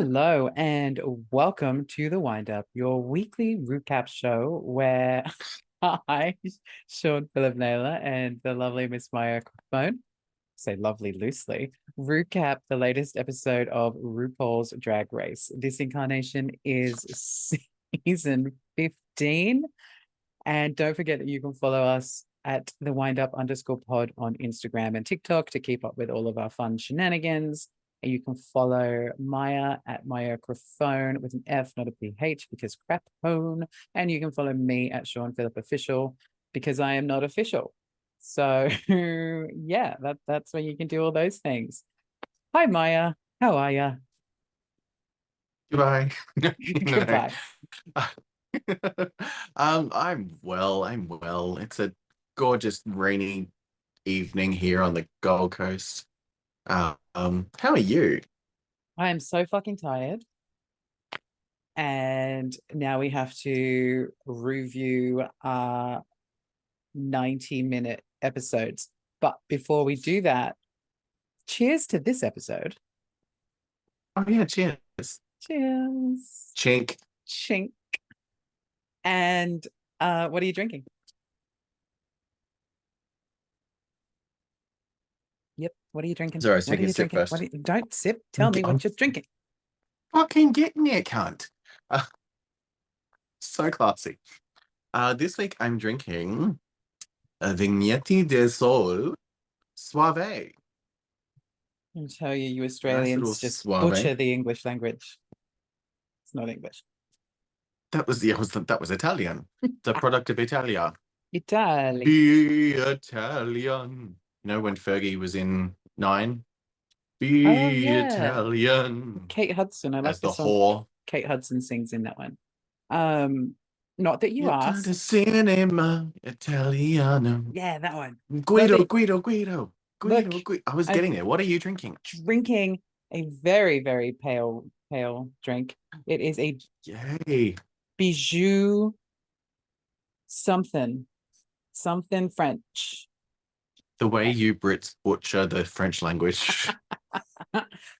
Hello and welcome to the Wind Up, your weekly recap show where I, Sean Philip Naylor, and the lovely Miss Maya Phone, say lovely loosely, recap the latest episode of RuPaul's Drag Race. This incarnation is season 15. And don't forget that you can follow us at the wind up underscore pod on Instagram and TikTok to keep up with all of our fun shenanigans. And you can follow Maya at Maya Microphone with an F, not a PH, because crap hone. And you can follow me at Sean Philip Official because I am not official. So yeah, that that's where you can do all those things. Hi Maya, how are you? Goodbye. Goodbye. um, I'm well. I'm well. It's a gorgeous rainy evening here on the Gold Coast. Uh, um, how are you? I am so fucking tired. And now we have to review our 90 minute episodes. But before we do that, cheers to this episode. Oh yeah, cheers. Cheers. Chink. Chink. And uh what are you drinking? Yep. What are you drinking? Sorry, I was what are taking a sip drinking? first. What are you- don't sip. Tell me what you're drinking. Fucking getting it, cunt. Uh, so classy. Uh, this week I'm drinking a Vignetti del Sol Suave. I tell you, you little Australians just butcher the English language. It's not English. That was the was that was Italian. The product of Italia. Italy. Be Italian. You know when Fergie was in Nine? Be Oh, yeah. Italian. Kate Hudson. I like As the the song. whore. Kate Hudson sings in that one. Um, not that you asked. the cinema Italiano. Yeah, that one. Guido, Guido, Guido. Guido, Look, Guido. I was I- getting there. What are you drinking? Drinking a very, very pale, pale drink. It is a Yay. bijou something, something French. The way you Brits butcher the French language.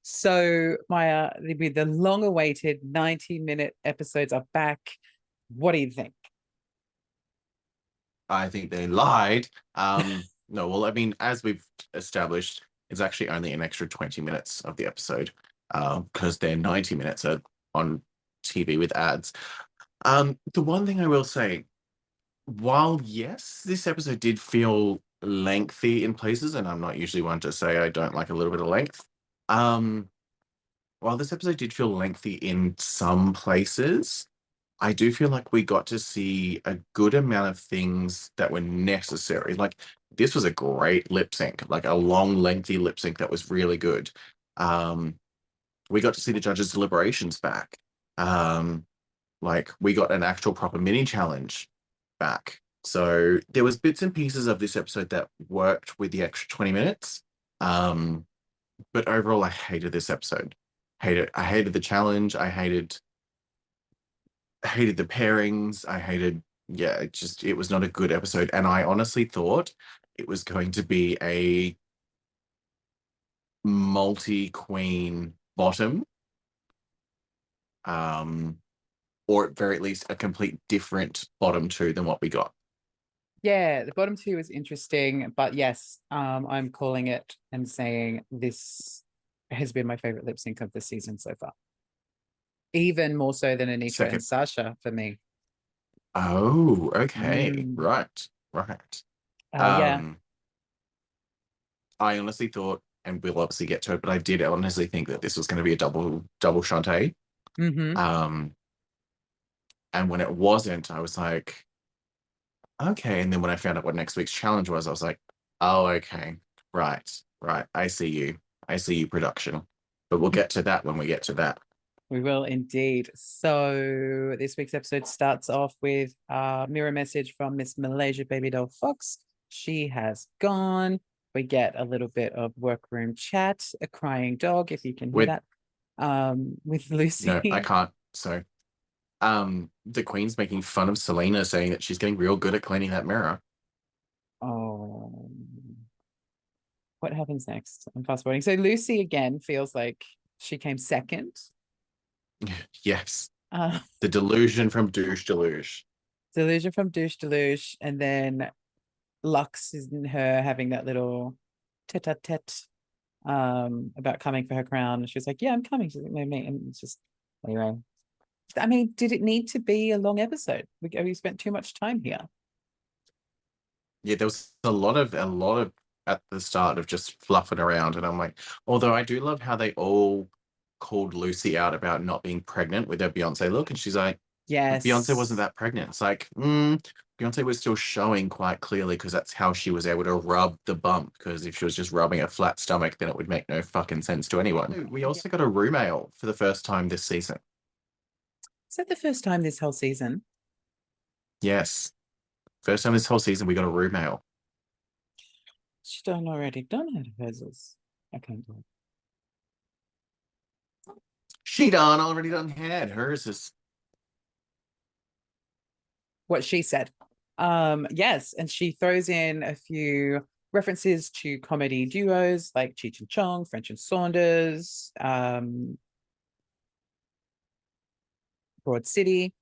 So Maya, uh the, long awaited 90 minute episodes are back. What do you think? I think they lied. Um, no, well, I mean, as we've established, it's actually only an extra 20 minutes of the episode because they're 90 minutes on TV with ads. Um, the one thing I will say, while yes, this episode did feel lengthy in places, and I'm not usually one to say I don't like a little bit of length. Um, while this episode did feel lengthy in some places, I do feel like we got to see a good amount of things that were necessary. Like this was a great lip sync, like a long, lengthy lip sync that was really good. Um, we got to see the judges' deliberations back. Um, like we got an actual proper mini challenge back. So there was bits and pieces of this episode that worked with the extra 20 minutes. Um, but overall, I hated this episode. Hated I hated the challenge. I hated hated the pairings. I hated, yeah, it just it was not a good episode. And I honestly thought it was going to be a multi-queen bottom. Um, or at very least a complete different bottom two than what we got. Yeah, the bottom two is interesting, but yes, um, I'm calling it and saying this has been my favorite lip sync of the season so far. Even more so than Anita Second. and Sasha for me. Oh, okay. Mm. Right. Right. Uh, yeah, Um, I honestly thought, and we'll obviously get to it, but I did honestly think that this was going to be a double double Shantay. hmm Um, and when it wasn't, I was like, okay. And then when I found out what next week's challenge was, I was like, oh, okay, right, right. I see you. I see you, production. But we'll get to that when we get to that. we will indeed. So this week's episode starts off with a mirror message from Miss Malaysia Baby Doll Fox. She has gone. We get a little bit of workroom chat, a crying dog, if you can hear With- that. Um, with Loosey. No, I can't. So, um, the Queen's making fun of Salina, saying that she's getting real good at cleaning that mirror. Oh, what happens next? I'm fast forwarding. So Loosey again feels like she came second Yes. Uh, The delusion from douche deluge. delusion from douche deluge, and then Luxx is in her having that little tete-a-tete um about coming for her crown. And she was like, Yeah, I'm coming. She's like, no, me. And it's just anyway. I mean, did it need to be a long episode? We, we spent too much time here. Yeah, there was a lot of a lot of at the start of just fluffing around, and I'm like, although I do love how they all called Loosey out about not being pregnant with her Beyonce look, and she's like, Yes. Beyonce wasn't that pregnant. It's like, mm, Beyonce was still showing quite clearly because that's how she was able to rub the bump. Because if she was just rubbing a flat stomach, then it would make no fucking sense to anyone. We also got a Ru-mail for the first time this season. Is that the first time this whole season? Yes, first time this whole season we got a Ru-mail. She done already done it. Hers. I can't do it. She done already done had hers is what she said. Um, yes, and she throws in a few references to comedy duos like Cheech and Chong, French and Saunders, um, Broad City.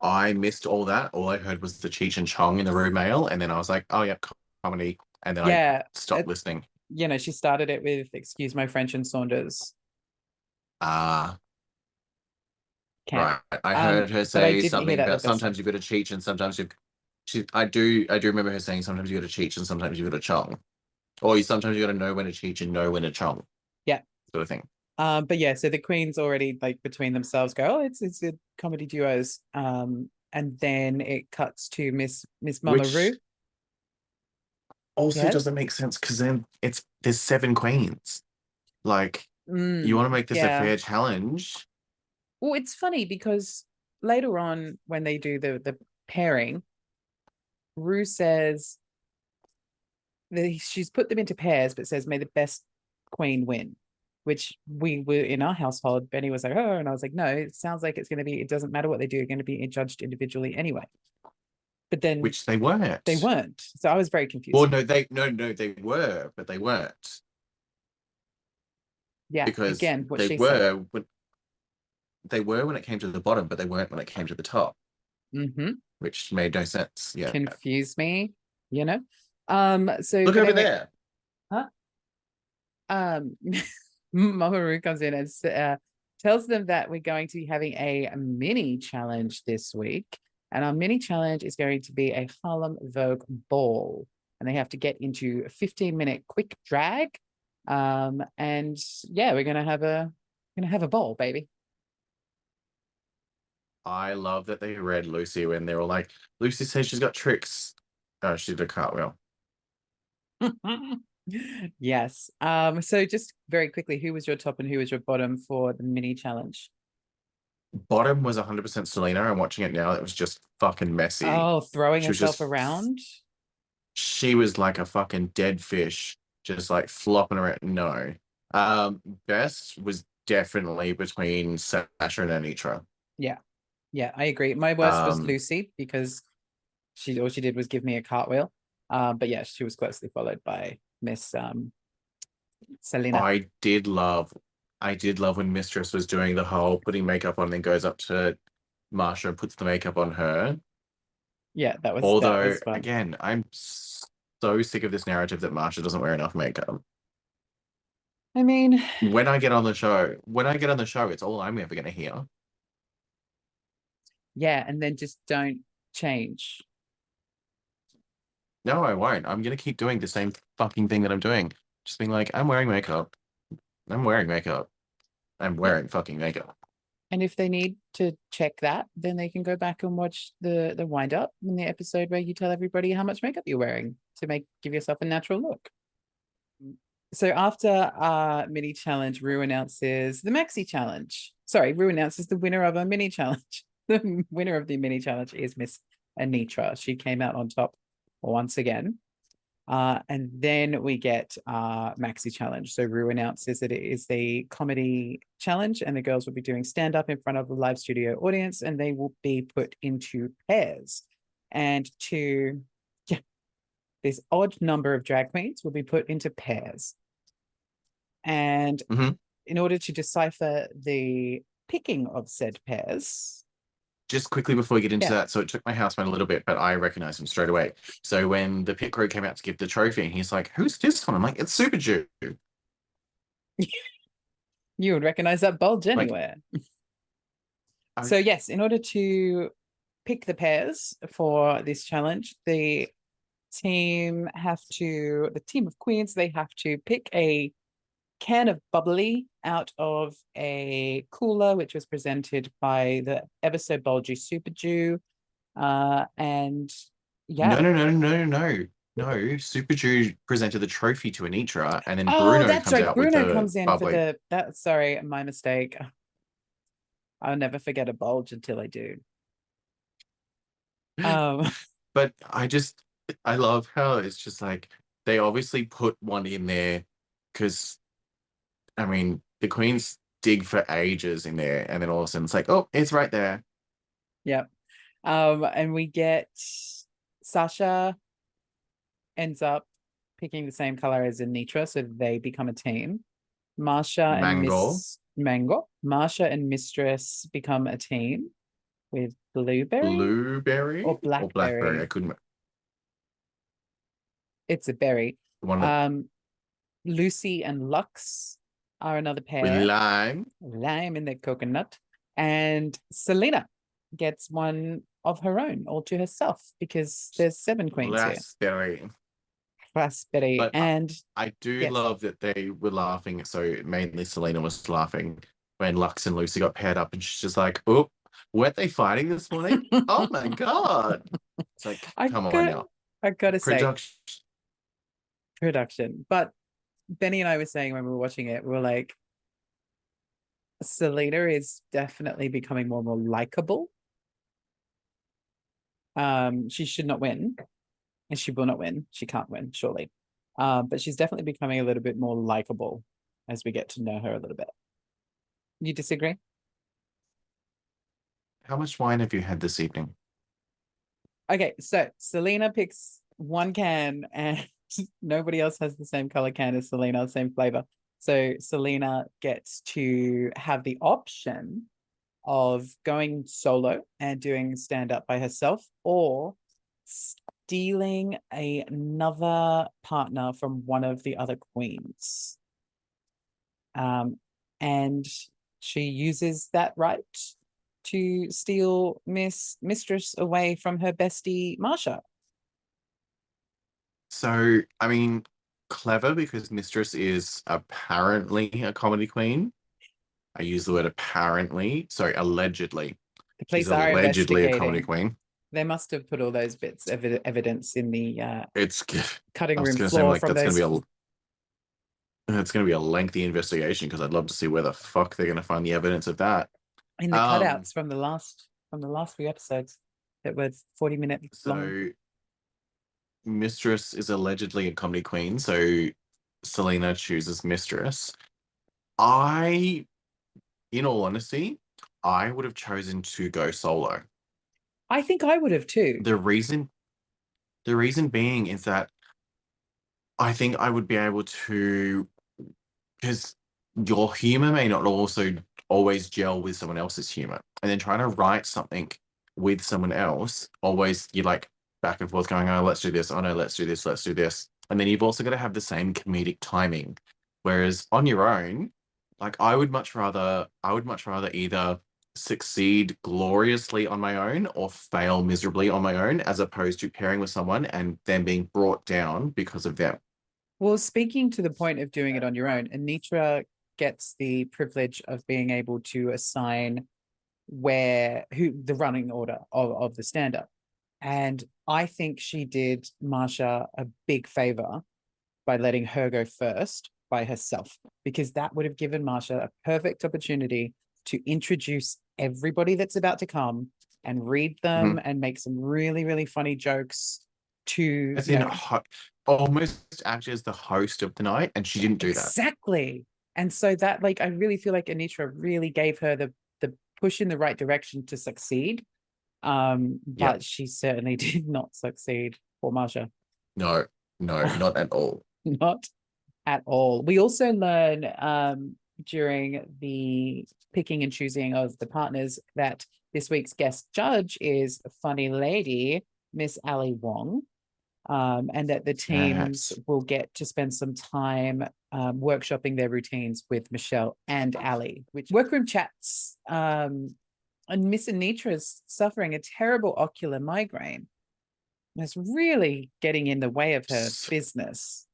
I missed all that. All I heard was the Cheech and Chong in the Ru-mail, and then I was like, oh yeah, comedy, and then I Yeah, stopped it- listening. you know, she started it with "Excuse my French and Saunders." Ah, Camp. right. I Um, heard her say something about sometimes you've got to Cheech and sometimes you've. She, I do, I do remember her saying sometimes you got to Cheech and sometimes you got to Chong, or you sometimes you got to know when to Cheech and know when to Chong. Yeah. sort of thing. Um, but yeah, so the queens already like between themselves go, oh, it's it's a comedy duos. Um, and then it cuts to Miss Miss Mama Which Ru. Also doesn't make sense because then it's there's seven queens. Like Mm, you want to make this yeah. a fair challenge. Well, it's funny because later on when they do the the pairing, Ru says that she's put them into pairs, but says may the best queen win. Which we were in our household. Benny was like, oh, and I was like, no, it sounds like it's going to be. It doesn't matter what they do, they're going to be judged individually anyway. But then Which they weren't. they weren't, so I was very confused. Well, no, they no no they were, but they weren't yeah, because again, what they she were when they were when it came to the bottom, but they weren't when it came to the top, said. hmm which made no sense. Yeah, confused me, you know. Um, so look over anyway, there. um Mama Ru comes in and uh, tells them that we're going to be having a mini challenge this week. And our mini challenge is going to be a Harlem Vogue ball. And they have to get into a 15 minute quick drag. Um, and yeah, we're gonna have a gonna have a ball, baby. I love that they read Loosey when they were like, Loosey says she's got tricks. Oh, she did a cartwheel. yes. Um, so just very quickly, who was your top and who was your bottom for the mini challenge? Bottom was 100% Salina. I'm watching it now. It was just fucking messy. Oh, throwing She herself just- around. She was like a fucking dead fish, just like flopping around. No. Um, best was definitely between Sasha and Anetra. Yeah, Yeah, I agree. My worst was Um, Loosey because she all she did was give me a cartwheel. Um, but yeah, she was closely followed by Miss um Salina. I did love, I did love when Mistress was doing the whole putting makeup on, and then goes up to Marcia and puts the makeup on her. yeah, that was that Although, was fun. again, I'm so sick of this narrative that Marcia doesn't wear enough makeup. I mean, When I get on the show, when I get on the show, it's all I'm ever going to hear. yeah, and then just don't change. No, I won't. I'm to keep doing the same fucking thing that I'm doing. Just being like, I'm wearing makeup. I'm wearing makeup. I'm wearing fucking makeup. And if they need to check that, then they can go back and watch the the wind up in the episode where you tell everybody how much makeup you're wearing to make give yourself a natural look. So after our mini challenge, Ru announces the maxi challenge. Sorry, Ru announces the winner of a mini challenge. The winner of the mini challenge is Miss Anetra. She came out on top once again. Uh, and then we get uh, Maxi Challenge. So Ru announces that it is the comedy challenge, and the girls will be doing stand up in front of a live studio audience, and they will be put into pairs. And to, yeah, this odd number of drag queens will be put into pairs. And Mhm. in order to decipher the picking of said pairs. Just quickly before we get into Yeah. that, so it took my housemate a little bit, but I recognized him straight away. So when the pit crew came out to give the trophy, and he's like, "Who's this one?" I'm like, "It's Super Jew." You would recognize that bulge Like, anywhere. I- So yes, in order to pick the pairs for this challenge, the team have to the team of queens they have to pick a can of bubly out of a cooler which was presented by the ever so bulgy super jew. Uh and yeah. No, no, no, no, no, no. Super Jew presented the trophy to Anetra, and then oh Bruno that's comes right. out bruno with the comes in bubly. for the that sorry my mistake. I'll never forget a bulge until i do. Um. But I just I love how it's just like they obviously put one in there because I mean the queens dig for ages in there and then all of a sudden it's like oh it's right there Yep. Um, and we get Sasha ends up picking the same color as Anetra, so they become a team. Marcia and Mango. Miss Mango, Marcia and Mistress become a team with Blueberry. blueberry Or blackberry. I couldn't It's a berry. one of Um, Loosey and Luxx are another pair. with lime Lime in the coconut, and Salina gets one of her own all to herself because there's seven queens here. raspberry. Raspberry But I- and I do Yes. love that they were laughing. So mainly Salina was laughing when Luxx and Loosey got paired up, and she's just like, "Oh, weren't they fighting this morning? oh my god!" It's like, I come on got- now, I gotta say production. production. But Benny and I were saying when we were watching it, we were like, Salina is definitely becoming more and more likable. Um, she should not win, and she will not win. She can't win, surely. Um, but she's definitely becoming a little bit more likable as we get to know her a little bit. You disagree? How much wine have you had this evening? Okay, so Salina picks one can and nobody else has the same color can as Salina, same flavor. So Salina gets to have the option of going solo and doing stand up by herself or stealing a- another partner from one of the other queens. Um, and she uses that right to steal Miss Mistress away from her bestie Marcia. So, I mean, clever because Mistress is apparently a comedy queen. I use the word apparently, sorry, allegedly. The She's police are allegedly a comedy queen. They must have put all those bits of evi- evidence in the uh, It's cutting room say floor like from that's those. going to be a it's going to be a lengthy investigation because I'd love to see where the fuck they're going to find the evidence of that. in the um, cutouts from the last from the last few episodes that were 40 minutes long. Mistress is allegedly a comedy queen. So, Salina chooses Mistress. I, in all honesty, I would have chosen to go solo. I think I would have too. The reason, the reason being is that I think I would be able to, because your humor may not also always gel with someone else's humor, and then trying to write something with someone else, always you're like back and forth going, oh, let's do this, oh no, let's do this, let's do this, and then you've also got to have the same comedic timing. Whereas on your own, like I would much rather, I would much rather either succeed gloriously on my own or fail miserably on my own, as opposed to pairing with someone and then being brought down because of them. Well, speaking to the point of doing it on your own, Anetra gets the privilege of being able to assign where who the running order of, of the stand-up. And I think she did Marcia a big favor by letting her go first by herself, because that would have given Marcia a perfect opportunity to introduce everybody that's about to come and read them mm-hmm. and make some really, really funny jokes to As in, ho- almost actually as the host of the night, and she didn't do that. Exactly. And so that like I really feel like Anetra really gave her the the push in the right direction to succeed. Um, Yeah. but she certainly did not succeed for Marcia. No, no, not at all. Not at all. We also learn um during the picking and choosing of the partners that this week's guest judge is a funny lady, Miss Ali Wong. Um, and that the teams Yes. will get to spend some time um, workshopping their routines with Michelle and Ali, which workroom chats. Um, and Miss Anetra is suffering a terrible ocular migraine. It's really getting in the way of her S- business.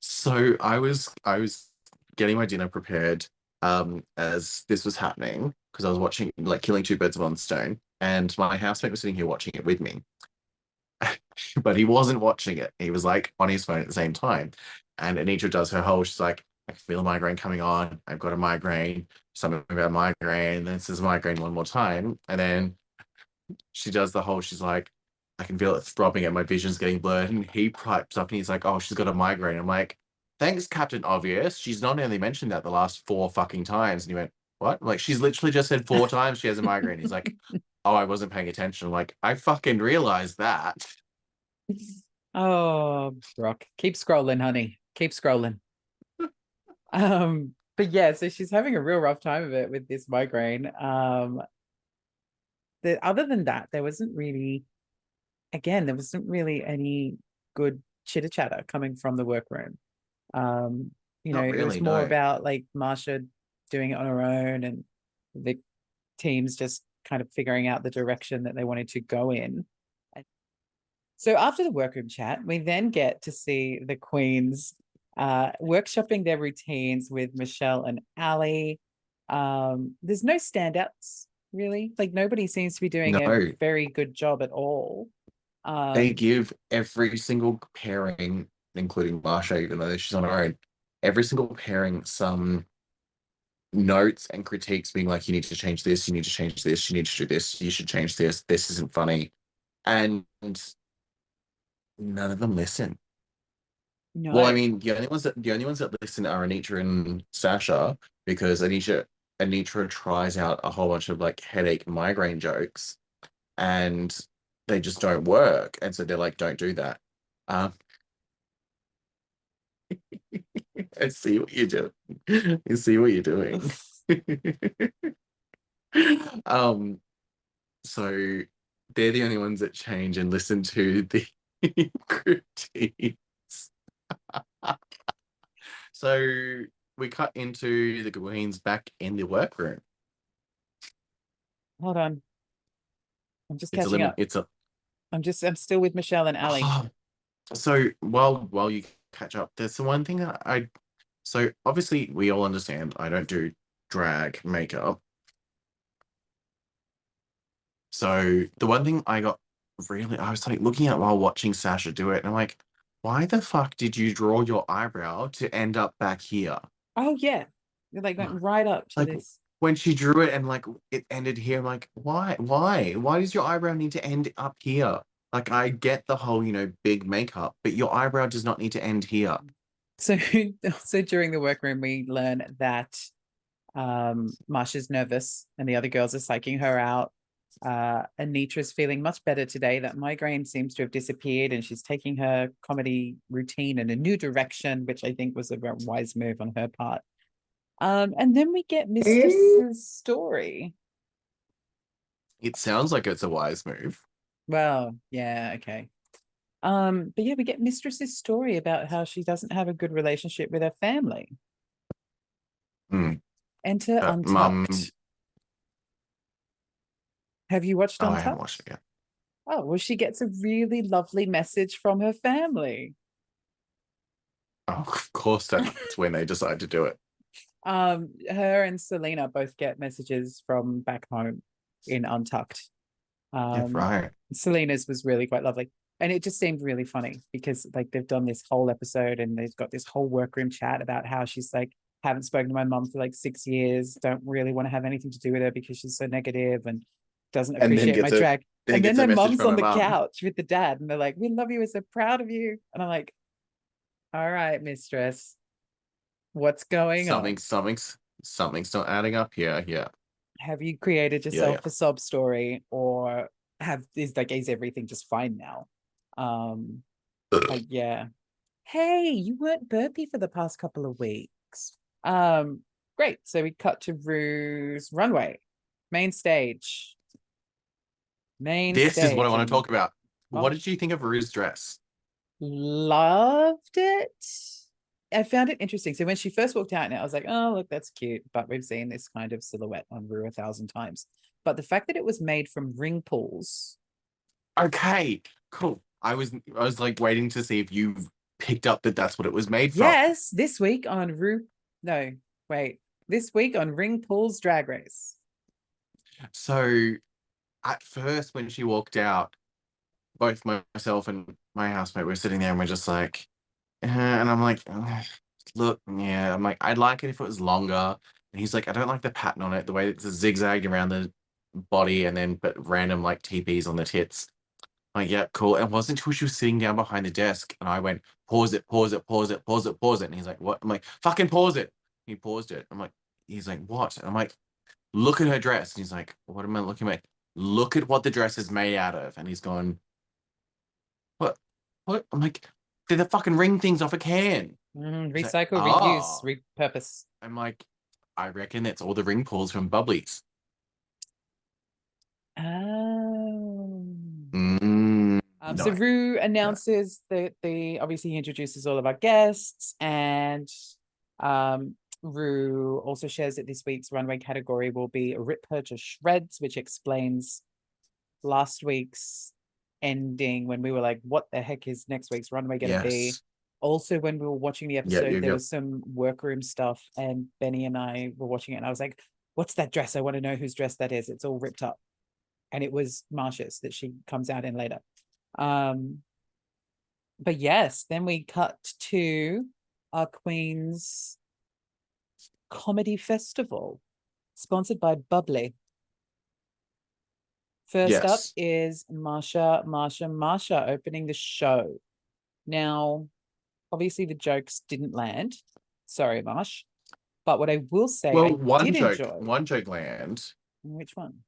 So I was I was getting my dinner prepared um as this was happening because I was watching like killing two birds with one stone and my housemate was sitting here watching it with me. but he wasn't watching it. He was like on his phone at the same time. And Anitra does her whole, she's like, I can feel a migraine coming on. I've got a migraine, something about migraine. Then says migraine one more time. And then she does the whole, she's like, I can feel it throbbing and my vision's getting blurred. And he pipes up and he's like, Oh, she's got a migraine. I'm like, Thanks, Captain Obvious. She's not only mentioned that the last four fucking times. And he went, What? I'm like, she's literally just said four times she has a migraine. He's like, Oh, I wasn't paying attention. I'm like, I fucking realized that. Oh, Brock, keep scrolling, honey. Keep scrolling. Um, but yeah, so she's having a real rough time of it with this migraine. Um, the other than that, there wasn't really, again, there wasn't really any good chitter chatter coming from the workroom. Um, you know, Not it was more no. about like Marcia doing it on her own and the teams just kind of figuring out the direction that they wanted to go in. So after the workroom chat, we then get to see the queens uh, workshopping their routines with Michelle and Ali. Um, there's no standouts really. Like nobody seems to be doing a very good job at all. Um, they give every single pairing, including Marcia, even though she's on her own, every single pairing some notes and critiques being like, you need to change this, you need to change this, you need to do this, you should change this, this isn't funny. And none of them listen. No, Well, I mean, the only ones that the only ones that listen are Anetra and Sasha, because Anetra Anetra tries out a whole bunch of like headache migraine jokes and they just don't work. And so they're like, don't do that. Um I see what you're doing. You see what you're doing. um so they're the only ones that change and listen to the critiques. So we cut into the Queens back in the workroom. hold on. I'm just It's a catching up. It's a I'm just I'm still with Michelle and Ali. Oh, ah. so while while you catch up, there's the one thing that I so obviously we all understand I don't do drag makeup. So the one thing I got really I was like looking at while watching Sasha do it, and I'm like, why the fuck did you draw your eyebrow to end up back here? Oh yeah, They, like went right up to Like, this. When she drew it and like it ended here, I'm like, why? Why? Why does your eyebrow need to end up here? Like I get the whole, you know, big makeup, but your eyebrow does not need to end here. So so during the workroom, we learn that um Marcia's nervous and the other girls are psyching her out. Uh Anetra's feeling much better today. That migraine seems to have disappeared and she's taking her comedy routine in a new direction, which I think was a very wise move on her part. Um, and then we get Mistress's story. It sounds like it's a wise move. Well, yeah, okay. Um, but yeah, we get Mistress's story about how she doesn't have a good relationship with her family. Hmm. Enter Uh, Untucked. Mum- Have you watched Oh, I Untucked? haven't watched it yet. Oh, well, she gets a really lovely message from her family. Oh, of course that's when they decide to do it. Um, her and Salina both get messages from back home in Untucked. Yeah, Um, right. Salina's was really quite lovely. And it just seemed really funny because like they've done this whole episode and they've got this whole workroom chat about how she's like, haven't spoken to my mom for like six years, don't really want to have anything to do with her because she's so negative and doesn't appreciate my a- drag. And then their from on the mum. couch with the dad and they're like, We love you, we're so proud of you. And I'm like, All right, mistress. What's going Something, on? something's, something's not adding up here. Yeah. Have you created Yeah, yourself yeah. a sob story or have is like is everything just fine now? Um like, yeah. Hey, you weren't burpy for the past couple of weeks. Um, great. So we cut to Ru's runway, main stage. Main This is what I want to talk about. Oh. What did you think of Ru's dress? Loved it. I found it interesting. So when she first walked out, and I was like, "Oh, look, that's cute." But we've seen this kind of silhouette on Ru a thousand times. But the fact that it was made from ring pulls, Okay, cool. I was I was like waiting to see if you picked up that that's what it was made from. yes, this week on Ru. No, wait, this week on Ring Pulls Drag Race. So at first when she walked out, both myself and my housemate were sitting there and we're just like, "Uh," and I'm like, "Ugh, look, yeah, I'm like, I'd like it if it was longer. And he's like, I don't like the pattern on it, the way it's zigzagged around the body and then but random like TPs on the tits. I'm like, yeah, cool. And it wasn't until she was sitting down behind the desk and I went, pause it, pause it, pause it, pause it, pause it. And he's like, what? I'm like, fucking pause it. He paused it. I'm like, he's like, what? And I'm like, look at her dress. And he's like, what am I looking at? Look at what the dress is made out of. And he's gone, what? What? I'm like, they're the fucking ring things off a can. Mhm, It's like, recycle, "Ah." reuse, repurpose. I'm like, I reckon it's all the ring pulls from Bubblies. Oh. Mm, Um, So no. Ru announces that the obviously he introduces all of our guests, and um, Ru also shares that this week's runway category will be "Rip Her to Shreds," which explains last week's ending when we were like, "What the heck is next week's runway going to be?" Also, when we were watching the episode, yeah, there yeah. was some workroom stuff, and Benny and I were watching it, and I was like, "What's that dress? I want to know whose dress that is. It's all ripped up." And it was Marcia's that she comes out in later. Um, but yes, then we cut to our Queen's Comedy Festival, sponsored by bubly. First up is Marcia, Marcia, Marcia opening the show. Now, obviously, the jokes didn't land. Sorry, Marsh. But what I will say, Well, I one joke, enjoy. one joke land. Which one?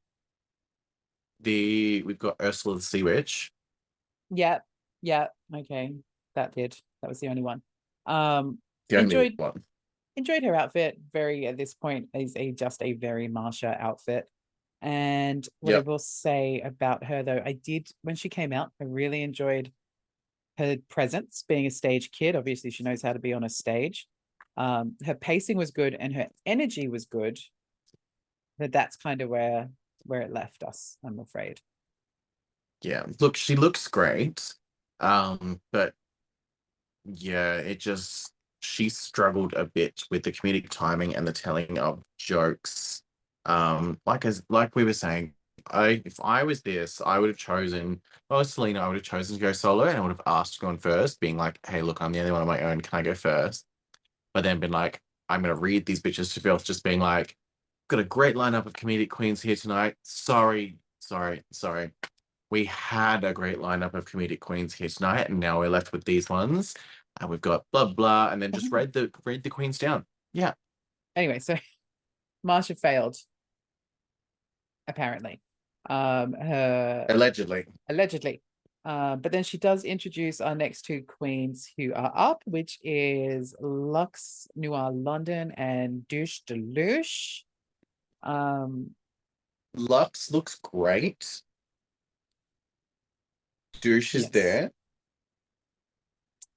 The we've got Ursula the Sea Witch. Yep. Yep. okay, that did. That was the only one. Um, The only Enjoyed- one. Enjoyed her outfit very at this point is a just a very Marcia outfit. And what I will say about her though, I did when she came out, I really enjoyed her presence being a stage kid. Obviously, she knows how to be on a stage. Um, her pacing was good and her energy was good. But that's kind of where where it left us, I'm afraid. Yeah. Look, she looks great. Um, but yeah, it just she struggled a bit with the comedic timing and the telling of jokes. Um, like as like we were saying, I if I was this, I would have chosen. Was Salina, I would have chosen to go solo, and I would have asked to go on first, being like, "Hey, look, I'm the only one on my own. Can I go first? But then been like, "I'm gonna read these bitches to filth," just being like, "Got a great lineup of comedic queens here tonight. Sorry, sorry, sorry. We had a great lineup of comedic queens here tonight, and now we're left with these ones. And we've got blah blah, and then just Mhm. read the read the queens down. Yeah. Anyway, so Marcia failed. Apparently. Um her Allegedly. allegedly. Uh, but then she does introduce our next two queens who are up, which is Luxx Noir London and Douche Deluche. Um, Luxx looks great. Douche is there.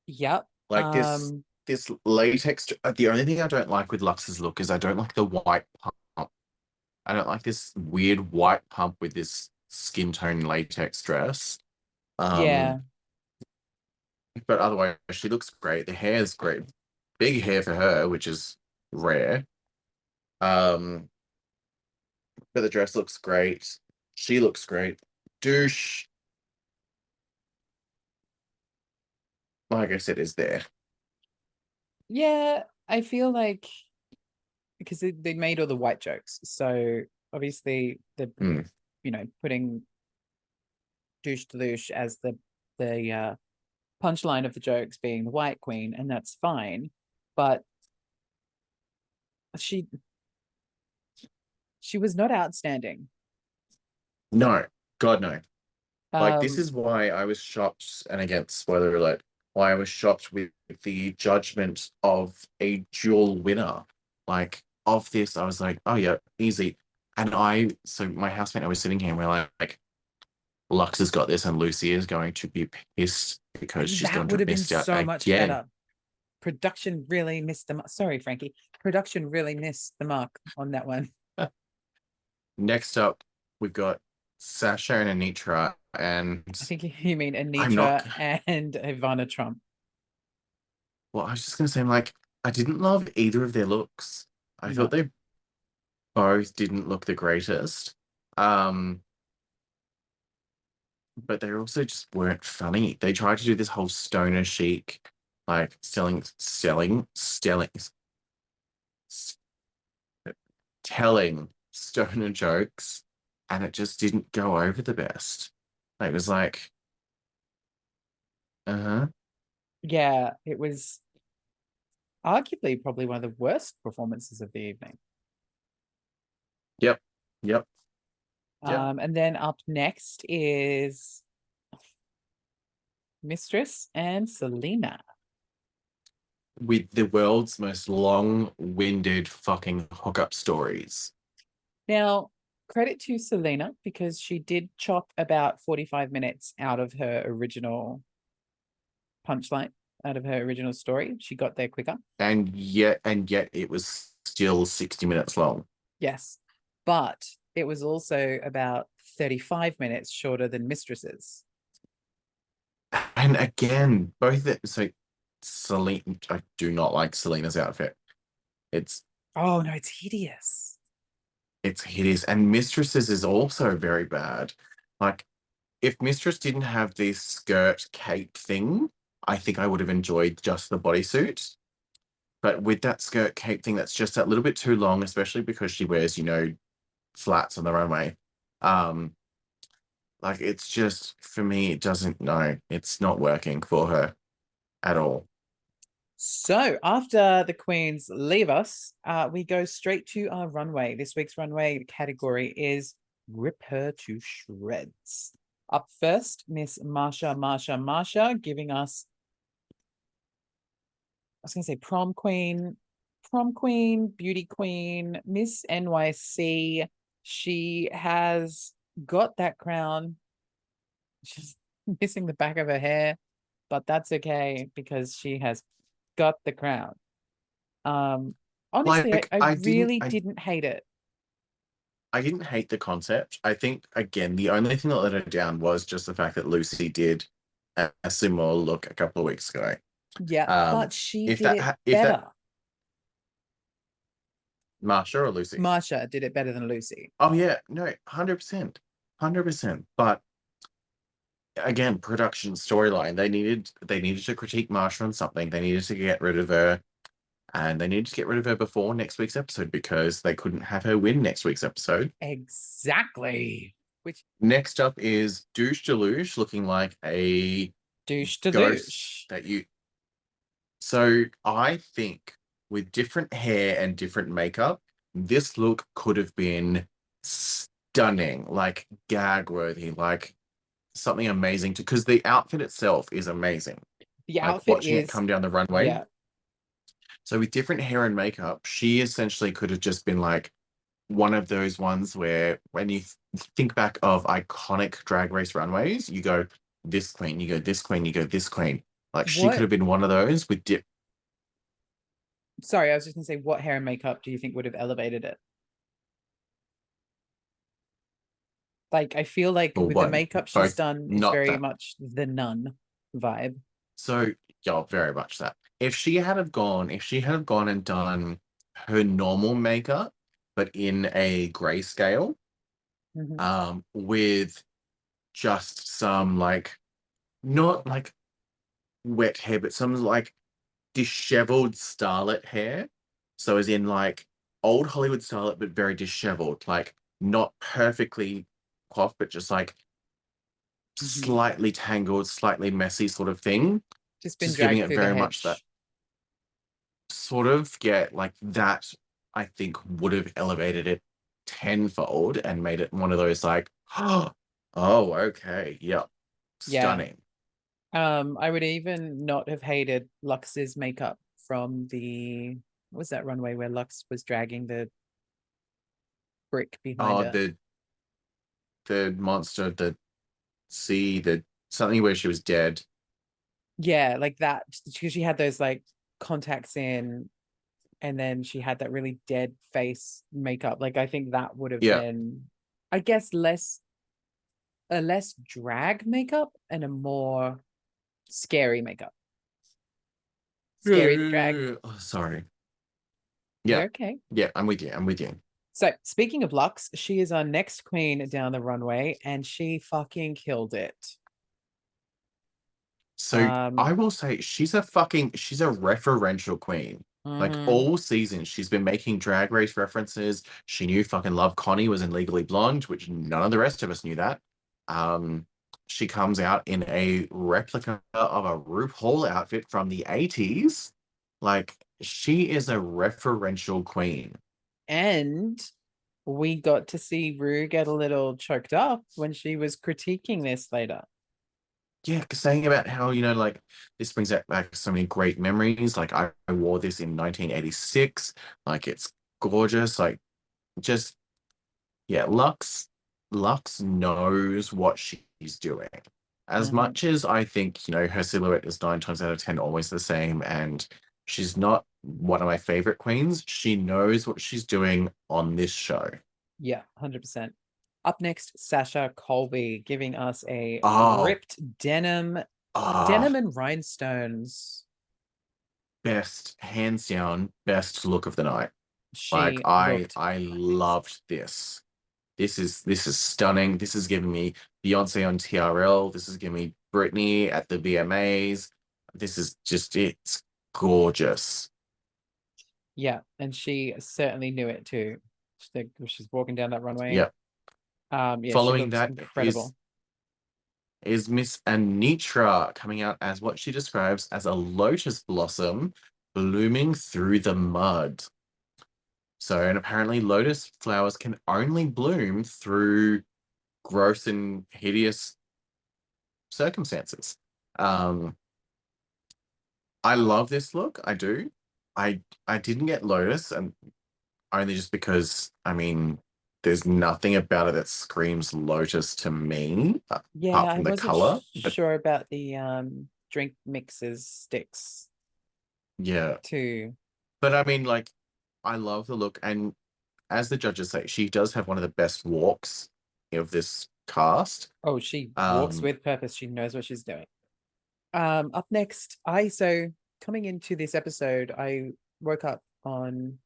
Yep. Like this um, this latex. uh, The only thing I don't like with Luxx's look is I don't like the white pump. I don't like this weird white pump with this skin tone latex dress. Um, yeah. But otherwise, she looks great. The hair is great. Big hair for her, which is rare. Um, but the dress looks great. She looks great. Douche, like I said, is there. Yeah, I feel like because they, they made all the white jokes. So obviously the Mm. you know, putting douche deluche as the the uh punchline of the jokes being the white queen, and that's fine. But she she was not outstanding. No, God, no. Like this Um, is why I was shocked, and again, spoiler alert, why I was shocked with the judgment of a dual winner. Like of this, I was like, oh yeah, easy. And I, so my housemate, I was sitting here and we're like, Luxx has got this, and Loosey is going to be pissed because she's that going to miss out so much again. better. Production really missed the mark. Sorry, Frankie. Production really missed the mark on that one. Next up, we've got Sasha and Anetra, and I think you mean Anetra not- and Ivana Trump. well, I was just gonna say, I'm like, I didn't love either of their looks. I No. thought they both didn't look the greatest. Um, but they also just weren't funny. They tried to do this whole stoner chic, like selling, selling, selling, telling stoner jokes, and it just didn't go over the best. It was like, uh huh. Yeah, it was arguably probably one of the worst performances of the evening. Yep. Yep. Yeah. Um, and then up next is Mistress and Salina. with the world's most long-winded fucking hookup stories. Now, credit to Salina because she did chop about 45 minutes out of her original punchline, out of her original story. She got there quicker. And yet and yet it was still 60 minutes long. Yes. But it was also about 35 minutes shorter than Mistresses. And again, both the, so Salina I do not like Salina's outfit. It's Oh, no, it's hideous. It's hideous. And Mistresses is also very bad. Like if Mistress didn't have this skirt cape thing, I think I would have enjoyed just the bodysuit. But with that skirt cape thing, that's just that little bit too long, especially because she wears, you know, flats on the runway. Um, like it's just for me, it doesn't no, it's not working for her at all. So after the queens leave us, uh, we go straight to our runway. This week's runway category is Rip Her to Shreds. Up first, Miss Marcia, Marcia, Marcia, giving us, I was going to say prom queen, prom queen, beauty queen, Miss NYC. She has got that crown. She's missing the back of her hair, but that's okay because she has got the crown. Um, honestly, Like, I, I, I didn't- really I- didn't hate it. I didn't hate the concept. I think again, the only thing that let her down was just the fact that Loosey did a, a similar look a couple of weeks ago. Yeah, Um, but she if did that it ha- if that- better. Marcia or Loosey? Marcia did it better than Loosey. Oh yeah, no, hundred percent, hundred percent. But again, production storyline. They needed they needed to critique Marcia on something. They needed to get rid of her, and they needed to get rid of her before next week's episode because they couldn't have her win next week's episode. Exactly. Which Next up is Douche Deluge, looking like a douche douche. that you. So I think with different hair and different makeup, this look could have been stunning, like gag worthy, like something amazing. To because the outfit itself is amazing. The like outfit watching is it come down the runway. yeah, So with different hair and makeup, she essentially could have just been like one of those ones where when you th- think back of iconic drag race runways, you go this queen, you go this queen, you go this queen. Like she What- could have been one of those with dip. sorry, I was just gonna say, what hair and makeup do you think would have elevated it? Like, I feel like Or with the makeup she's Both done, it's very that- much the nun vibe. So yeah, very much that. If she had have gone, if she had have gone and done her normal makeup, but in a grayscale, Mhm. um, with just some like not like wet hair, but some like disheveled starlet hair. So as in like old Hollywood starlet, but very disheveled, like not perfectly coiffed, but just like Mhm. slightly tangled, slightly messy sort of thing. Just been just giving it very much that- Sort of, yeah, like that I think would have elevated it tenfold and made it one of those like, oh, okay, yep. Yeah. Stunning. Um, I would even not have hated Luxx's makeup from the what was that runway where Luxx was dragging the brick behind Oh, her? the the monster, the sea, the something where she was dead. Yeah, like that because she had those like contacts in and then she had that really dead face makeup. Like I think that would have Yeah. been I guess less a less drag makeup and a more scary makeup. Scary drag. Oh, sorry. You're Yeah. okay. Yeah, I'm with you. I'm with you. So speaking of Luxx, she is our next queen down the runway and she fucking killed it. So Um, I will say she's a fucking she's a referential queen. Like Mhm. all season, she's been making drag race references. She knew fucking Love Connie was in Legally Blonde, which none of the rest of us knew that. Um, she comes out in a replica of a RuPaul outfit from the 80s. Like she is a referential queen. And we got to see Ru get a little choked up when she was critiquing this later. Yeah, saying about how, you know, like this brings back, back so many great memories. Like I, I wore this in 1986. Like it's gorgeous. Like just yeah, Luxx Luxx knows what she's doing. As Mhm. much as I think, you know, her silhouette is nine times out of ten always the same, and she's not one of my favorite queens, she knows what she's doing on this show. Yeah, 100%. Up next, Sasha Colby giving us a Oh. ripped denim, Ah, denim and rhinestones. best, hands down, best look of the night. She like I I loved this. This is this is stunning. This is giving me Beyonce on TRL. This is giving me Britney at the VMAs. This is just it's gorgeous. Yeah, and she certainly knew it too. She- She's walking down that runway. Yep. Um, yeah, Following that is incredible. is Miss Anetra coming out as what she describes as a lotus blossom blooming through the mud. So, and apparently, lotus flowers can only bloom through gross and hideous circumstances. Um, I love this look. I do. I I didn't get lotus, and only just because I mean, there's nothing about it that screams lotus to me. uh, Yeah, apart I from the wasn't color, sh- but- sure about the um drink mixes sticks Yeah, too. but I mean, like, I love the look, and as the judges say, she does have one of the best walks of this cast. Oh, she walks Um, with purpose. She knows what she's doing. Um, up next, I so coming into this episode, I woke up on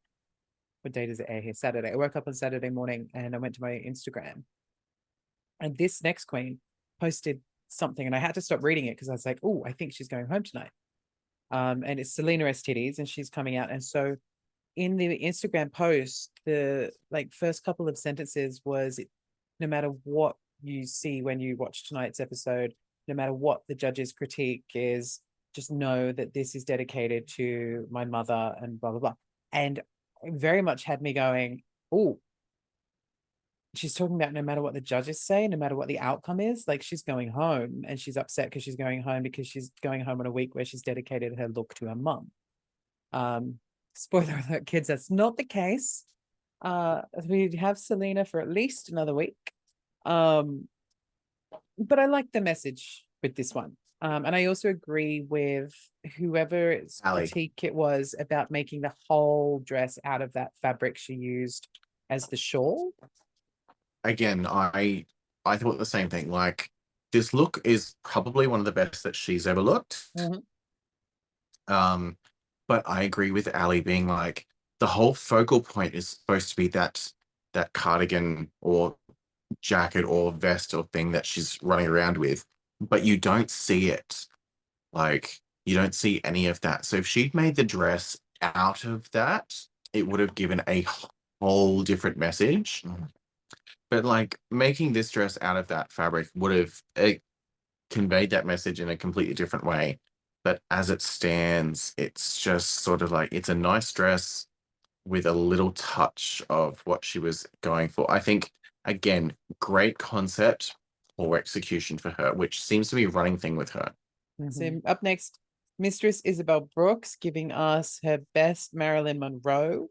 what date is it air here? Saturday. I woke up on Saturday morning and I went to my Instagram. And this next queen posted something, and I had to stop reading it because I was like, oh, I think she's going home tonight. Um, and it's Salina EsTitties, and she's coming out. And so in the Instagram post, the like first couple of sentences was no matter what you see when you watch tonight's episode, no matter what the judge's critique is, just know that this is dedicated to my mother and blah blah blah. And very much had me going, oh, she's talking about no matter what the judges say, no matter what the outcome is, like she's going home and she's upset because she's going home because she's going home on a week where she's dedicated her look to her mum. Um, spoiler alert, kids, that's not the case. Uh, we have Salina for at least another week. Um, but I like the message with this one. Um, and I also agree with whoever's Ali. critique it was about making the whole dress out of that fabric she used as the shawl. Again, I I thought the same thing. Like, this look is probably one of the best that she's ever looked. Mhm. Um, but I agree with Ali being like the whole focal point is supposed to be that that cardigan or jacket or vest or thing that she's running around with, but you don't see it. Like you don't see any of that. So if she'd made the dress out of that, it would have given a whole different message. Mm-hmm. But like making this dress out of that fabric would have it conveyed that message in a completely different way but as it stands, it's just sort of like it's a nice dress with a little touch of what she was going for. I think again, great concept or execution for her, which seems to be a running thing with her. So up next, Mistress Isabelle Brooks giving us her best Marilyn Monroe.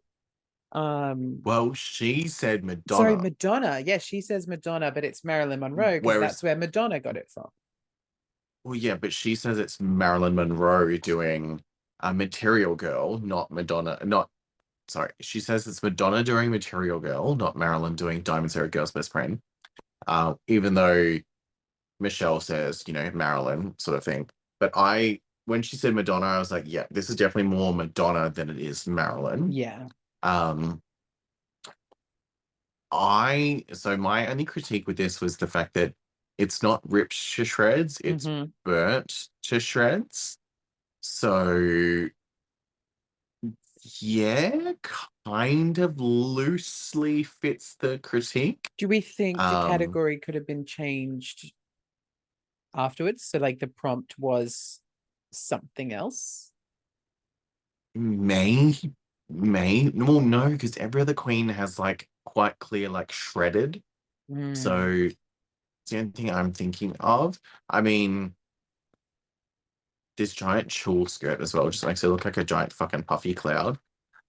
Um, Well, she said Madonna. sorry, Madonna. Yeah, she says Madonna, but it's Marilyn Monroe because that's where Madonna got it from. well, yeah, but she says it's Marilyn Monroe doing a Material Girl, not Madonna. Not sorry. She says it's Madonna doing Material Girl, not Marilyn doing Diamonds Are Girl's best friend. Uh, even though Michelle says, you know, Marilyn sort of thing. But I, when she said Madonna, I was like, yeah, this is definitely more Madonna than it is Marilyn. Yeah. Um, I so my only critique with this was the fact that it's not ripped to shreds; it's Mhm. burnt to shreds. So, yeah, kind of loosely fits the critique. Do we think the Um, category could have been changed afterwards? So, like, the prompt was something else? May, may, well, no, because every other queen has like quite clear, like shredded. Mm, So it's the only thing I'm thinking of. I mean, this giant tulle skirt as well just makes it look like a giant fucking puffy cloud.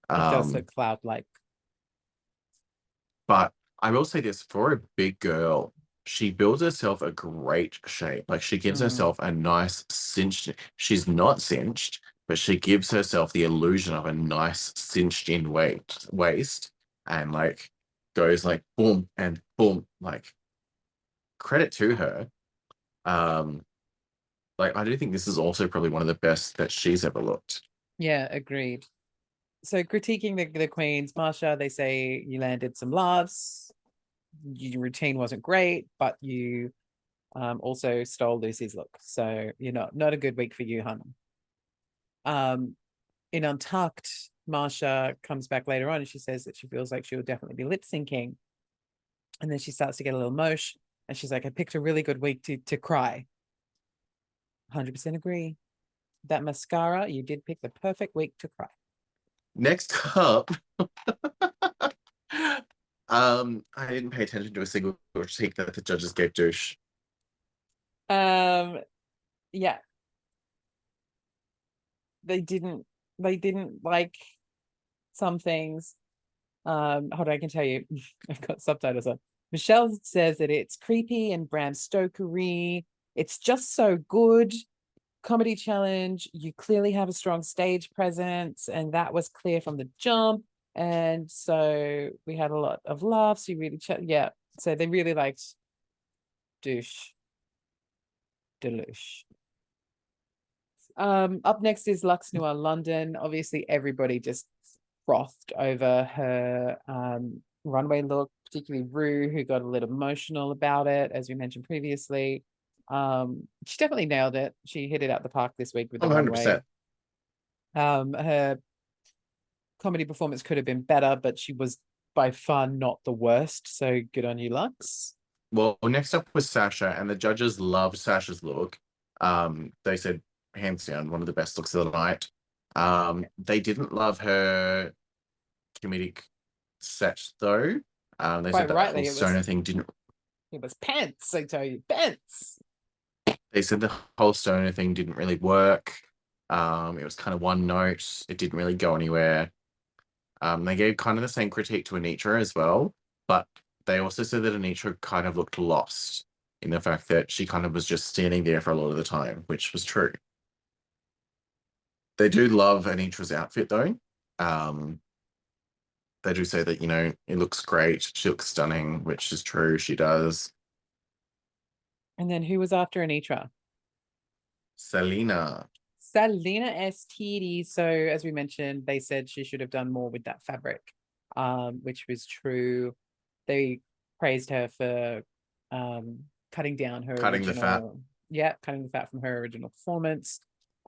it does Um, look cloud like. but I will say this for a big girl, she builds herself a great shape. Like she gives Mhm. herself a nice cinched. She's not cinched, but she gives herself the illusion of a nice cinched in weight waist and like goes like boom and boom. Like credit to her. Um like I do think this is also probably one of the best that she's ever looked. Yeah, agreed. So critiquing the, the queens, Marcia, they say you landed some laughs. Your routine wasn't great, but you um, also stole Loosey's look. So you're not not a good week for you, hun. Um, in Untucked, Marcia comes back later on and she says that she feels like she will definitely be lip syncing. And then she starts to get a little mosh, and she's like, "I picked a really good week to to cry." Hundred percent agree. That mascara, you did pick the perfect week to cry. Next up, um, I didn't pay attention to a single critique that the judges gave douche. Um, yeah. They didn't. They didn't like some things. Um, hold on, I can tell you. I've got subtitles on. Michelle says that it's creepy and Bram Stokery. It's just so good. Comedy challenge. You clearly have a strong stage presence, and that was clear from the jump. And so we had a lot of laughs. You really, ch- yeah. So they really liked douche. Deluge. Um, up next is Luxx Noir London. Obviously, everybody just frothed over her um, runway look, particularly Ru, who got a little emotional about it, as we mentioned previously. Um, she definitely nailed it. She hit it out the park this week with the Oh, 100%. runway. Um, her comedy performance could have been better, but she was by far not the worst. So good on you, Luxx. Well, next up was Sasha, and the judges loved Sasha's look. Um, they said hands down one of the best looks of the night. Um, they didn't love her comedic set though. Um, they Quite said that rightly, whole was- thing didn't. It was pants, I tell you, pants. They said the whole stoner thing didn't really work. Um, it was kind of one note. It didn't really go anywhere. Um, they gave kind of the same critique to Anetra as well, but they also said that Anetra kind of looked lost in the fact that she kind of was just standing there for a lot of the time, which was true. They do love Anetra's outfit though. Um, they do say that, you know, it looks great. She looks stunning, which is true. She does. And then who was after Anetra? Salina. Salina STD. So as we mentioned, they said she should have done more with that fabric, um, which was true. They praised her for um, cutting down her Cutting the fat. Yeah, cutting the fat from her original performance.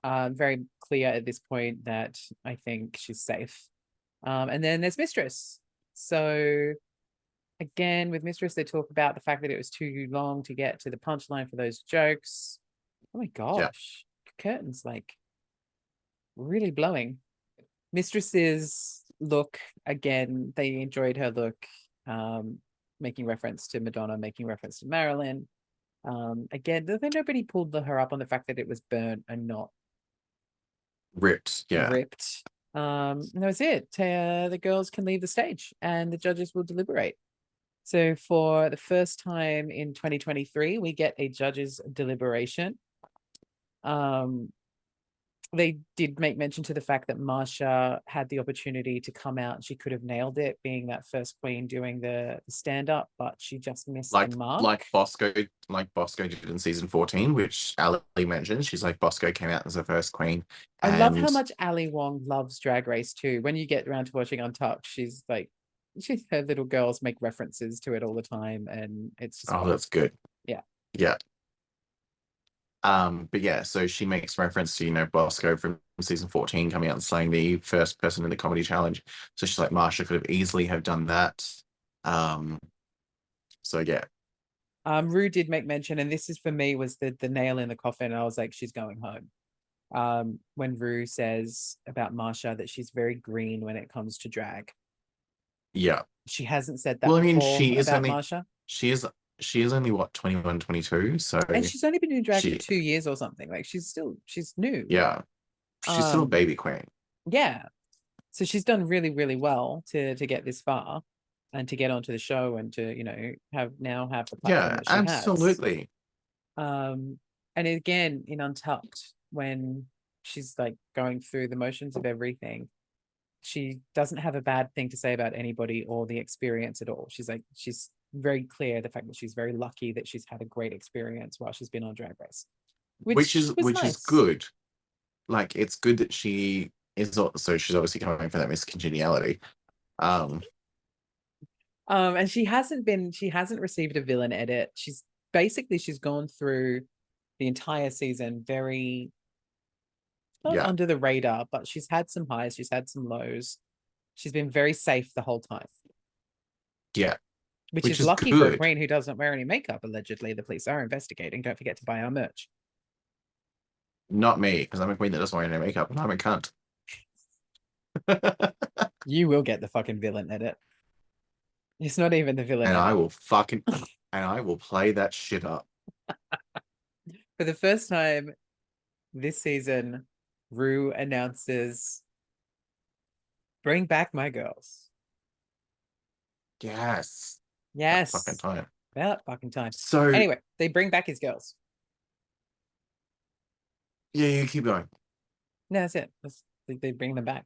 Um, very clear at this point that I think she's safe. Um, and then there's Mistress. So again, with Mistress, they talk about the fact that it was too long to get to the punchline for those jokes. Oh my gosh, curtains like really blowing. Mistress's look again, they enjoyed her look, um, making reference to Madonna, making reference to Marilyn. Um, again, th- nobody pulled the, her up on the fact that it was burnt and not ripped. Yeah. ripped. Um, and that was it. Uh, the girls can leave the stage and the judges will deliberate. So for the first time in 2023, we get a judges deliberation. Um, they did make mention to the fact that Marcia had the opportunity to come out. She could have nailed it, being that first queen doing the, stand up, but she just missed Like the mark. like Bosco like Bosco did in season 14, which Ali mentioned. She's like Bosco came out as the first queen. I love how much Ali Wong loves Drag Race too. When you get around to watching Untucked, she's like, her little girls make references to it all the time, and it's just Oh, that's good. Yeah. Yeah. Um, but yeah, so she makes reference to, you know, Bosco from season 14 coming out and slaying the first person in the comedy challenge. So she's like, Marcia could have easily have done that. Um, so yeah, Um, Ru did make mention, and this is for me was the the nail in the coffin. I was like, she's going home. Um, when Ru says about Marcia that she's very green when it comes to drag, yeah. she hasn't said that. Well, I mean, she is only- Marcia, She is she is only what 21, 22. So and she's only been in drag she- for two years or something. Like she's still she's new. yeah. She's still a Um, baby queen. yeah so she's done really really well to to get this far and to get onto the show and to you know have now have the Yeah, she has. absolutely. um and again in untucked when she's like going through the motions of everything she doesn't have a bad thing to say about anybody or the experience at all she's like she's very clear the fact that she's very lucky that she's had a great experience while she's been on drag race Which, is which nice. is good. Like it's good that she is also she's obviously coming for that Miss Congeniality. Um Um, and she hasn't been, she hasn't received a villain edit. She's basically she's gone through the entire season very not Yeah. under the radar, but she's had some highs, she's had some lows. She's been very safe the whole time, yeah. which, Which is, is lucky for a queen who doesn't wear any makeup. Allegedly, the police are investigating. Don't forget to buy our merch. Not me, because I'm a queen that doesn't wear any makeup and I'm a cunt. You will get the fucking villain edit. It's not even the villain. and edit. I will fucking and I will play that shit up. For the first time this season, Ru announces Bring back my girls. Yes. Yes. Fucking time. About fucking time. So Anyway, they bring back his girls. yeah, you keep going. No, that's it. That's, they, they bring them back.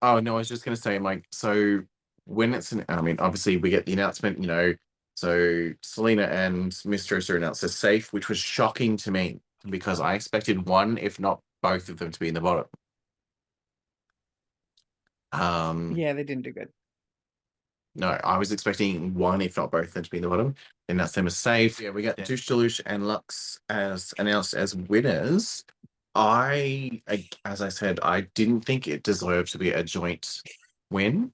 Oh no, I was just gonna say, like, so when it's an I mean, obviously we get the announcement, you know, so Salina and Mistress are announced as safe, which was shocking to me because I expected one, if not both of them, to be in the bottom. Um Yeah, they didn't do good. No, I was expecting one, if not both, of them to be in the bottom. And that's them as safe. Yeah, we got Douche Deluche and Luxx as announced as winners. I, I, as I said, I didn't think it deserved to be a joint win.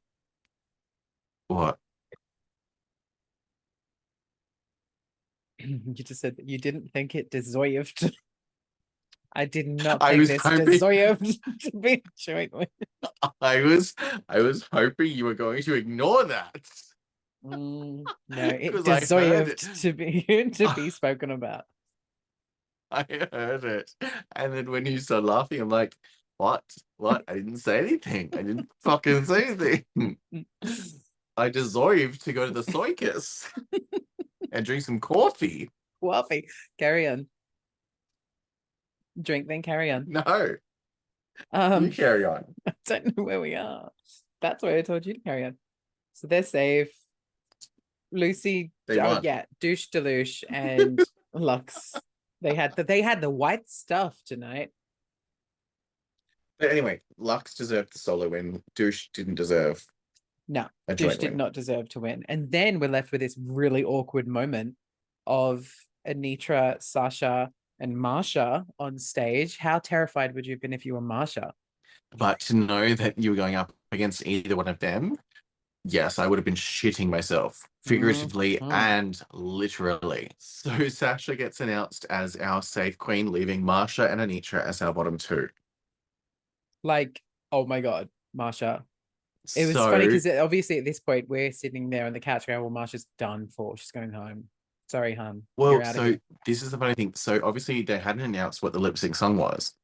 What? you just said that you didn't think it deserved. I did not I think was this hoping- deserved to be a joint win. I was, I was hoping you were going to ignore that. Mm, no, it deserved it. to be to be spoken about. I heard it, and then when you started laughing, I'm like, "What? What? I didn't say anything. I didn't fucking say anything." I deserve to go to the circus and drink some coffee. Coffee. Carry on. Drink then carry on. No, Um you carry on. I don't know where we are. That's why I told you to carry on. So they're safe. Loosey, They oh won. yeah, douche deluche and Luxx. They had the they had the white stuff tonight. But anyway, Luxx deserved the solo win. Douche didn't deserve No, a Douche did win. not deserve to win. And then we're left with this really awkward moment of Anetra, Sasha, and Marcia on stage. How terrified would you have been if you were Marcia? But to know that you were going up against either one of them, yes, I would have been shitting myself, figuratively Mhm. and literally. So Sasha gets announced as our safe queen, leaving Marcia and Anetra as our bottom two. Like, oh my god, Marcia. It was so, funny because obviously at this point we're sitting there on the couch going, "Well, Marcia's done for. She's going home. Sorry, hun. Well, so this is the funny thing. So obviously they hadn't announced what the lip sync song was,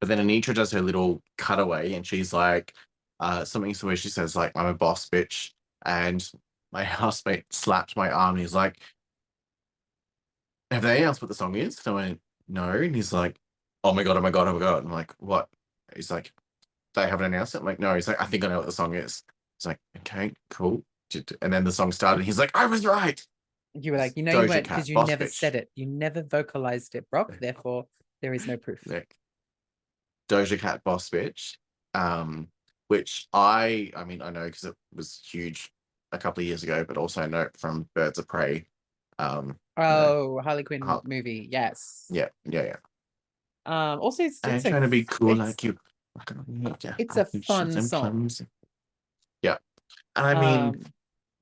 But then Anetra does her little cutaway and she's like, uh, something so where she says, like, I'm a boss bitch. And my housemate slapped my arm and he's like, Have they announced what the song is? And I went, No. And he's like, Oh my god, oh my god, oh my god. I'm like, what? He's like, They haven't announced it. I'm like, no, he's like, I think I know what the song is. He's like, okay, cool. And then the song started. He's like, I was right. You were like, you know, Doja you weren't because you never Bitch. said it. You never vocalized it, Brock. Therefore, there is no proof. Like Doja Cat Boss Bitch. Um, which I I mean I know because it was huge a couple of years ago, but also I know from Birds of Prey. Um, Oh, Harley Quinn Har- movie. Yes. yeah, yeah, yeah. Um. Also, it's, I'm trying to be cool it's- like you. It's a fun song. plums. Yeah. And I mean, um,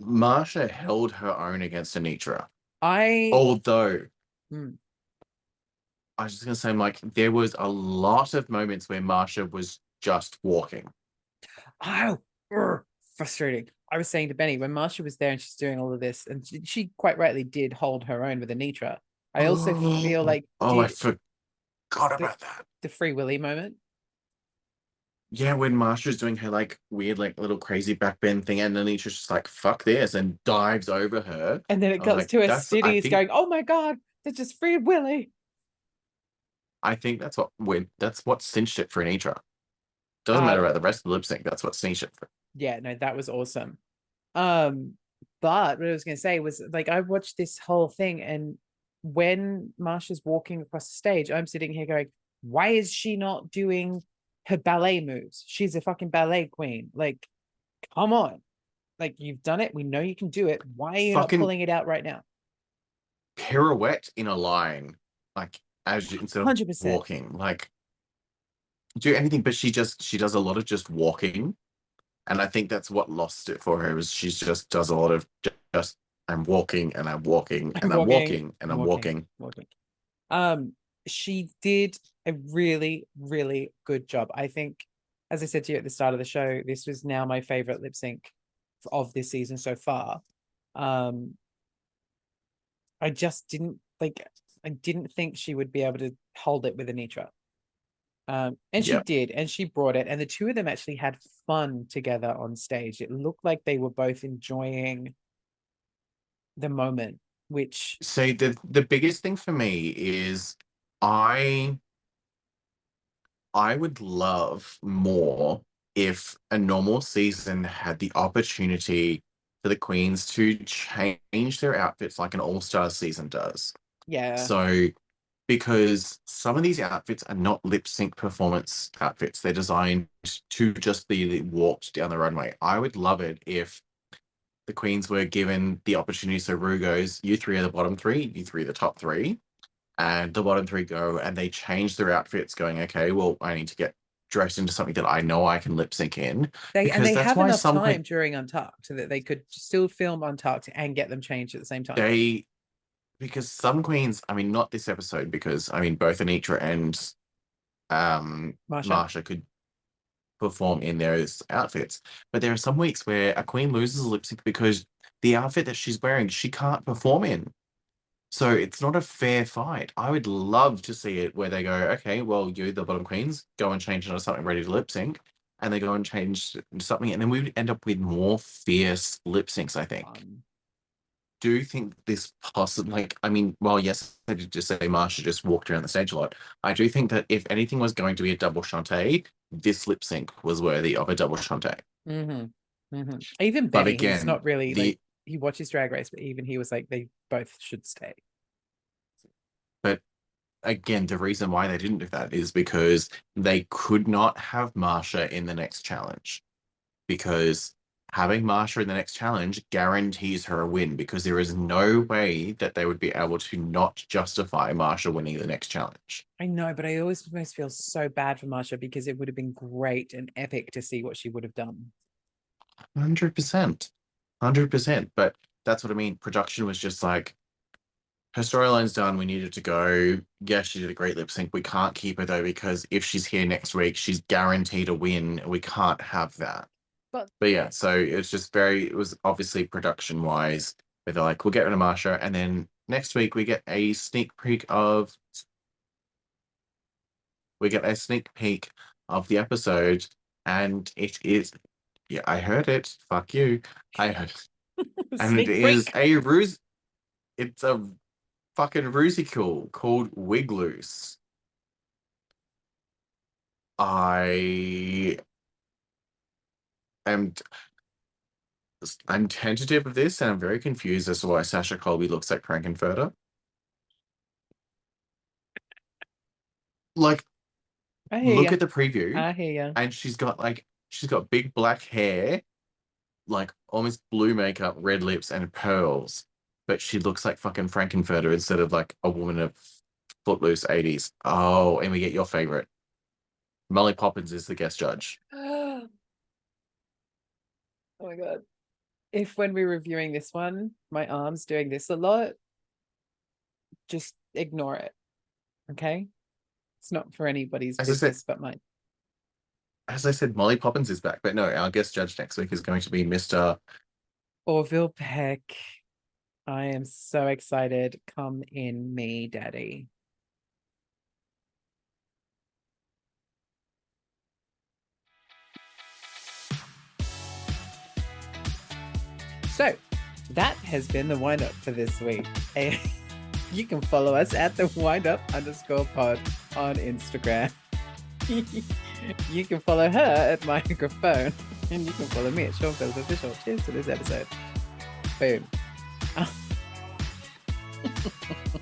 Marcia held her own against Anetra. I Although Hmm. I was just gonna say, like, there was a lot of moments where Marcia was just walking. oh urgh, frustrating. I was saying to Benny when Marcia was there and she's doing all of this, and she, she quite rightly did hold her own with Anetra. I also feel like Oh, I did forgot the- about that. the Free Willy moment. Yeah, when Marcia's doing her like weird, like little crazy backbend thing, and Anetra's just like, fuck this, and dives over her. And then it I was comes like, to her that's- I cities think- going, Oh my god, they just freed Willy. I think that's what when that's what cinched it for Anetra. Doesn't matter about the rest of the lip sync, that's what cinched it for. yeah no that was awesome um but what i was going to say was like i watched this whole thing and when marcia's walking across the stage i'm sitting here going why is she not doing her ballet moves she's a fucking ballet queen like come on like you've done it we know you can do it why are you Fucking- not pulling it out right now Pirouette in a line, like as you, instead of 100% walking, like do anything, but she just she does a lot of just walking. And I think that's what lost it for her is she just does a lot of ju- just I'm walking and I'm walking and I'm Walking, walking and I'm walking. walking. working. Um, she did a really, really good job. I think, as I said to you at the start of the show, this was now my favorite lip sync of this season so far. Um, I just didn't like. I didn't think she would be able to hold it with Anetra. Um, and she did, and she brought it, and the two of them actually had fun together on stage. It looked like they were both enjoying the moment, which So the the biggest thing for me is I I would love more if a normal season had the opportunity for the queens to change their outfits like an all-star season does. yeah. So because some of these outfits are not lip sync performance outfits, they're designed to just be walked down the runway. I would love it if the queens were given the opportunity. So Ru goes, you three are the bottom three, you three are the top three. And the bottom three go and they change their outfits, going, okay, well, I need to get dressed into something that I know I can lip sync in. They Because and they that's have why enough some time during Untucked so that they could still film Untucked and get them changed at the same time. They because some queens, I mean, not this episode, because I mean both Anetra and um Marcia. Marcia could perform in those outfits. But there are some weeks where a queen loses a lip sync because the outfit that she's wearing, she can't perform in. So it's not a fair fight. I would love to see it where they go, okay, well, you, the bottom queens, go and change into something ready to lip sync. And they go and change into something. And then we would end up with more fierce lip syncs, I think Um, do you think this possibly like I mean, well, yes, I did just say Marcia just walked around the stage a lot. I do think that if anything was going to be a double Shantay, this lip sync was worthy of a double Shantay. mhm, mhm. Even But Benny, who's again, not really the like he watches Drag Race, but even he was like they both should stay. But again, the reason why they didn't do that is because they could not have Marcia in the next challenge. Because having Marcia in the next challenge guarantees her a win because there is no way that they would be able to not justify Marcia winning the next challenge. I know, but I always almost feel so bad for Marcia because it would have been great and epic to see what she would have done. Hundred percent, hundred percent. But that's what I mean. Production was just like her storyline's done. We needed to go. Yes, she did a great lip sync. We can't keep her though because if she's here next week, she's guaranteed a win. We can't have that. But- but yeah, so it's just very. It was obviously production wise. Where they're like, we'll get rid of Marcia, and then next week we get a sneak peek of we get a sneak peek of the episode, and it is yeah, I heard it. Fuck you. I heard and it Sneak is a ruse. It's a fucking rusical called Wigloose. I am. I'm tentative of this, and I'm very confused as to why Sasha Colby looks like Frank-N-Furter. Like, I hear look ya. at the preview, I hear ya. and she's got like she's got big black hair, like almost blue makeup, red lips, and pearls. But she looks like fucking Frank-N-Furter instead of like a woman of footloose 80s. Oh, and we get your favorite. Molly Poppins is the guest judge. oh my god. If when we're reviewing this one, my arm's doing this a lot, just ignore it. Okay? It's not for anybody's As I said- business but mine. As I said, Molly Poppins is back, but no, our guest judge next week is going to be Mr. Orville Peck. I am so excited. Come in me, daddy. So that has been the wind up for this week. Eh, and you can follow us at the wind up underscore pod on Instagram. you can follow her at microphone. And you can follow me at Sean Phillips Official. Cheers to this episode. Boom. Ah.